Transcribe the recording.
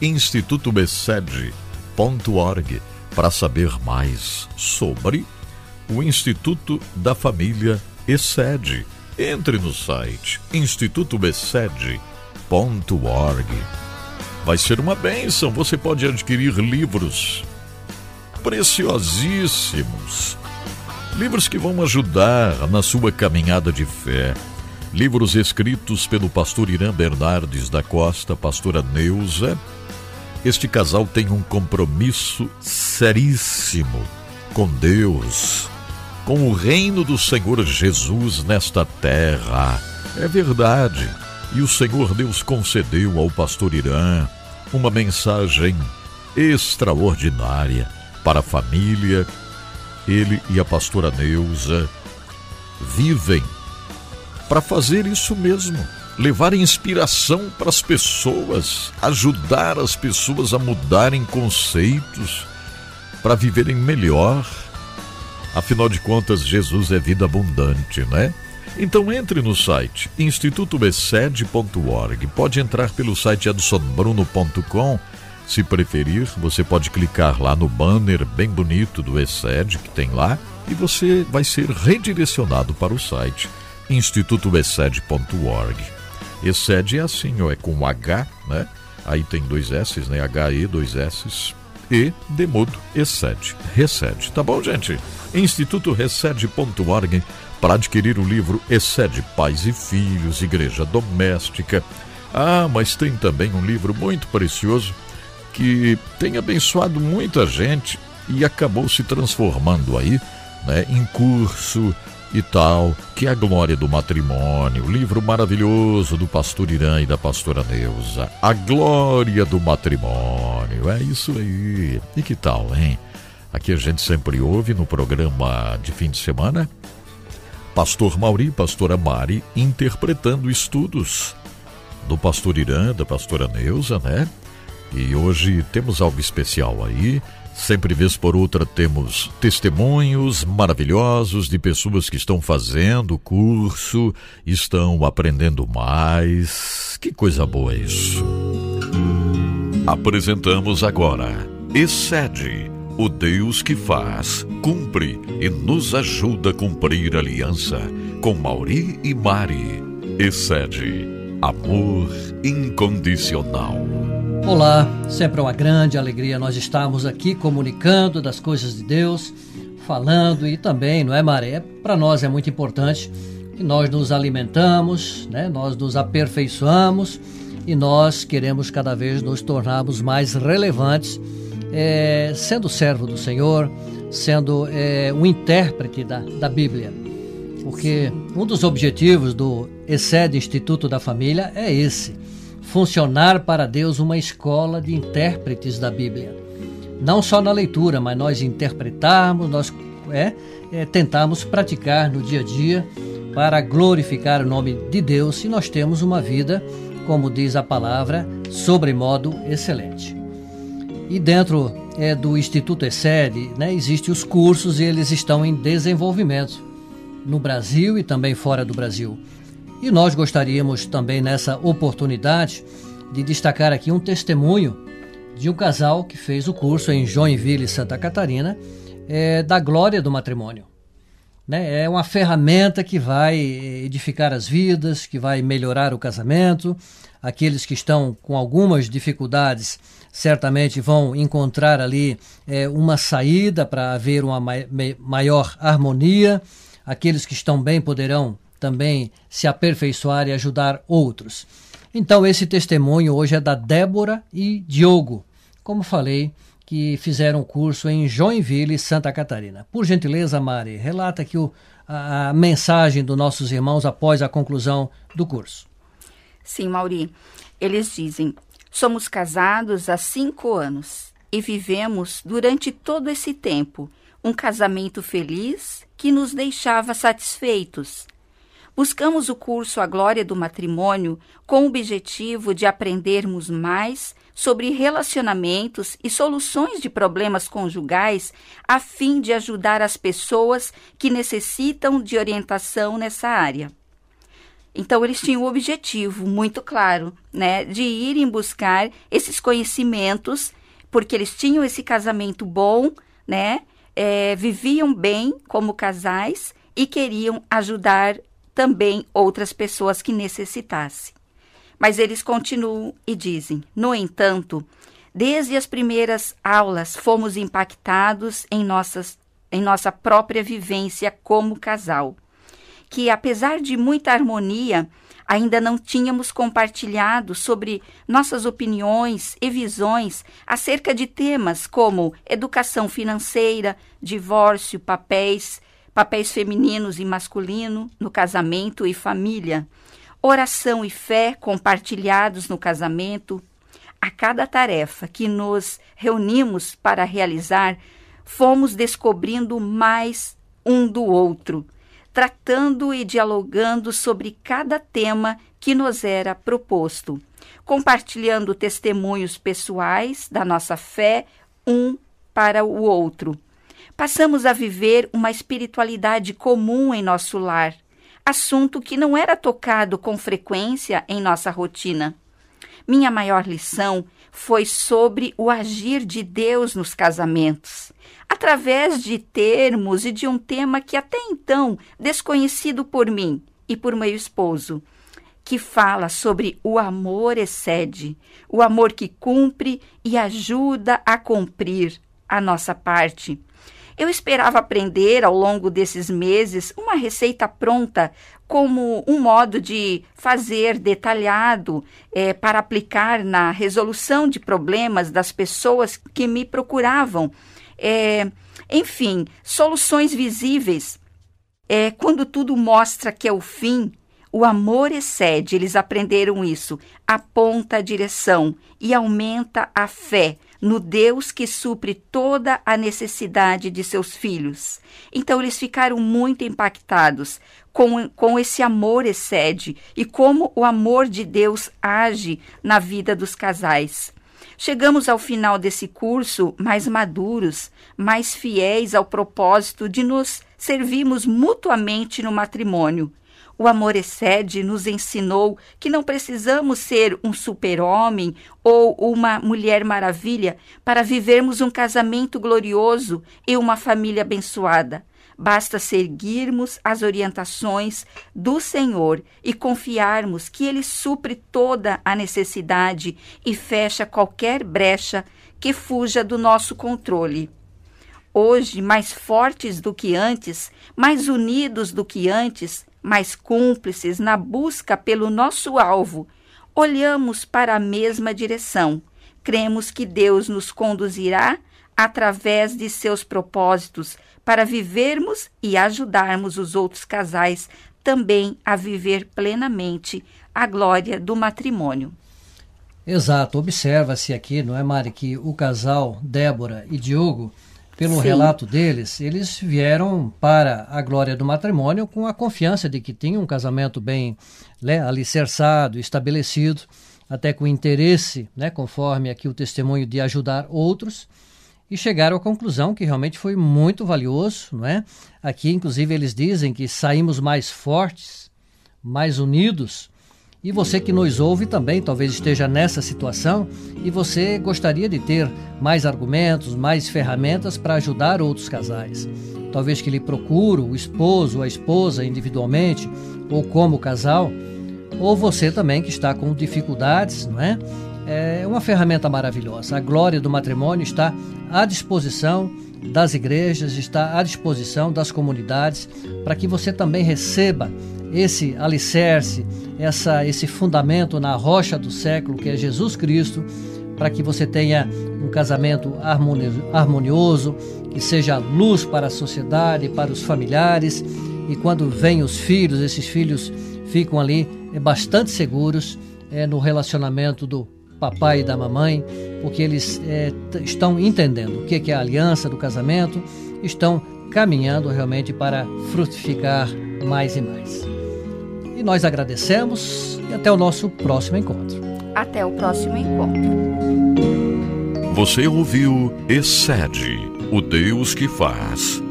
institutobsed.org para saber mais sobre o Instituto da Família ESED. Entre no site institutobsed.org. Vai ser uma bênção, você pode adquirir livros preciosíssimos. Livros que vão ajudar na sua caminhada de fé. Livros escritos pelo pastor Irã Bernardes da Costa, pastora Neuza. Este casal tem um compromisso seríssimo com Deus, com o reino do Senhor Jesus nesta terra. É verdade. E o Senhor Deus concedeu ao pastor Irã uma mensagem extraordinária para a família. Ele e a pastora Neuza vivem para fazer isso mesmo, levar inspiração para as pessoas, ajudar as pessoas a mudarem conceitos, para viverem melhor. Afinal de contas, Jesus é vida abundante, né? Então entre no site institutobsed.org. Pode entrar pelo site adsonbruno.com se preferir, você pode clicar lá no banner bem bonito do ESED que tem lá e você vai ser redirecionado para o site institutobesed.org. ESED é assim, ó, é com H, né? Aí tem dois S, né? H-E, dois S, E, demudo, ESED, Recede. Tá bom, gente? institutorecede.org para adquirir o livro Excede Pais e Filhos, Igreja Doméstica. Ah, mas tem também um livro muito precioso que tem abençoado muita gente e acabou se transformando aí né, em curso e tal, que é a glória do matrimônio, livro maravilhoso do pastor Irã e da pastora Neuza, a glória do matrimônio, é isso aí. E que tal, hein? Aqui a gente sempre ouve no programa de fim de semana, pastor Mauri e pastora Mari interpretando estudos do pastor Irã, da pastora Neuza, né? E hoje temos algo especial aí. Sempre vez por outra temos testemunhos maravilhosos de pessoas que estão fazendo o curso, estão aprendendo mais. Que coisa boa isso. Apresentamos agora Excede, o Deus que faz, cumpre e nos ajuda a cumprir a aliança com Mauri e Mari. Excede, amor incondicional. Olá, sempre é uma grande alegria nós estarmos aqui comunicando das coisas de Deus, falando e também, não é, Maré? Para nós é muito importante que nós nos alimentamos, né? nós nos aperfeiçoamos e nós queremos cada vez nos tornarmos mais relevantes, é, sendo servo do Senhor, sendo é, um intérprete da, da Bíblia. Porque um dos objetivos do ESED Instituto da Família é esse funcionar para Deus uma escola de intérpretes da Bíblia. Não só na leitura, mas nós interpretarmos, nós é, é, tentarmos praticar no dia a dia para glorificar o nome de Deus e nós temos uma vida, como diz a palavra, sobremodo excelente. E dentro é, do Instituto ESED, né, existem os cursos e eles estão em desenvolvimento no Brasil e também fora do Brasil. E nós gostaríamos também nessa oportunidade de destacar aqui um testemunho de um casal que fez o curso em Joinville, Santa Catarina, é, da glória do matrimônio. Né? É uma ferramenta que vai edificar as vidas, que vai melhorar o casamento. Aqueles que estão com algumas dificuldades certamente vão encontrar ali é, uma saída para haver uma maior harmonia. Aqueles que estão bem poderão também se aperfeiçoar e ajudar outros. Então, esse testemunho hoje é da Débora e Diogo, como falei, que fizeram curso em Joinville, Santa Catarina. Por gentileza, Mari, relata aqui o, a, a mensagem dos nossos irmãos após a conclusão do curso. Sim, Mauri. Eles dizem: somos casados há cinco anos e vivemos durante todo esse tempo um casamento feliz que nos deixava satisfeitos Buscamos o curso A Glória do Matrimônio com o objetivo de aprendermos mais sobre relacionamentos e soluções de problemas conjugais, a fim de ajudar as pessoas que necessitam de orientação nessa área. Então eles tinham o objetivo muito claro, né, de irem buscar esses conhecimentos, porque eles tinham esse casamento bom, né, é, viviam bem como casais e queriam ajudar também outras pessoas que necessitassem. Mas eles continuam e dizem: no entanto, desde as primeiras aulas fomos impactados em, nossas, em nossa própria vivência como casal que, apesar de muita harmonia, ainda não tínhamos compartilhado sobre nossas opiniões e visões acerca de temas como educação financeira, divórcio, papéis, papéis femininos e masculino no casamento e família, oração e fé compartilhados no casamento. A cada tarefa que nos reunimos para realizar, fomos descobrindo mais um do outro tratando e dialogando sobre cada tema que nos era proposto, compartilhando testemunhos pessoais da nossa fé um para o outro. Passamos a viver uma espiritualidade comum em nosso lar, assunto que não era tocado com frequência em nossa rotina. Minha maior lição foi sobre o agir de Deus nos casamentos, através de termos e de um tema que até então desconhecido por mim e por meu esposo, que fala sobre o amor excede, o amor que cumpre e ajuda a cumprir a nossa parte. Eu esperava aprender ao longo desses meses uma receita pronta, como um modo de fazer detalhado é, para aplicar na resolução de problemas das pessoas que me procuravam. É, enfim, soluções visíveis. É, quando tudo mostra que é o fim, o amor excede, eles aprenderam isso, aponta a direção e aumenta a fé no Deus que supre toda a necessidade de seus filhos. Então eles ficaram muito impactados com, com esse amor excede e como o amor de Deus age na vida dos casais. Chegamos ao final desse curso mais maduros, mais fiéis ao propósito de nos servirmos mutuamente no matrimônio o Amor Excede nos ensinou que não precisamos ser um super-homem ou uma mulher maravilha para vivermos um casamento glorioso e uma família abençoada. Basta seguirmos as orientações do Senhor e confiarmos que Ele supre toda a necessidade e fecha qualquer brecha que fuja do nosso controle. Hoje, mais fortes do que antes, mais unidos do que antes, mais cúmplices na busca pelo nosso alvo, olhamos para a mesma direção. Cremos que Deus nos conduzirá através de seus propósitos para vivermos e ajudarmos os outros casais também a viver plenamente a glória do matrimônio. Exato, observa-se aqui, não é, Mari, que o casal Débora e Diogo pelo Sim. relato deles, eles vieram para a glória do matrimônio com a confiança de que tinham um casamento bem né, alicerçado, estabelecido, até com interesse, né, conforme aqui o testemunho de ajudar outros, e chegaram à conclusão que realmente foi muito valioso, não é? Aqui, inclusive, eles dizem que saímos mais fortes, mais unidos, e você que nos ouve também talvez esteja nessa situação e você gostaria de ter mais argumentos, mais ferramentas para ajudar outros casais. Talvez que lhe procure o esposo ou a esposa individualmente ou como casal, ou você também que está com dificuldades, não é? É uma ferramenta maravilhosa. A glória do matrimônio está à disposição das igrejas, está à disposição das comunidades, para que você também receba esse alicerce, essa, esse fundamento na rocha do século, que é Jesus Cristo, para que você tenha um casamento harmonioso, que seja luz para a sociedade, para os familiares, e quando vêm os filhos, esses filhos ficam ali é, bastante seguros é, no relacionamento do papai e da mamãe, porque eles é, estão entendendo o que é a aliança do casamento, estão caminhando realmente para frutificar mais e mais. E nós agradecemos e até o nosso próximo encontro. Até o próximo encontro. Você ouviu Excede, o Deus que faz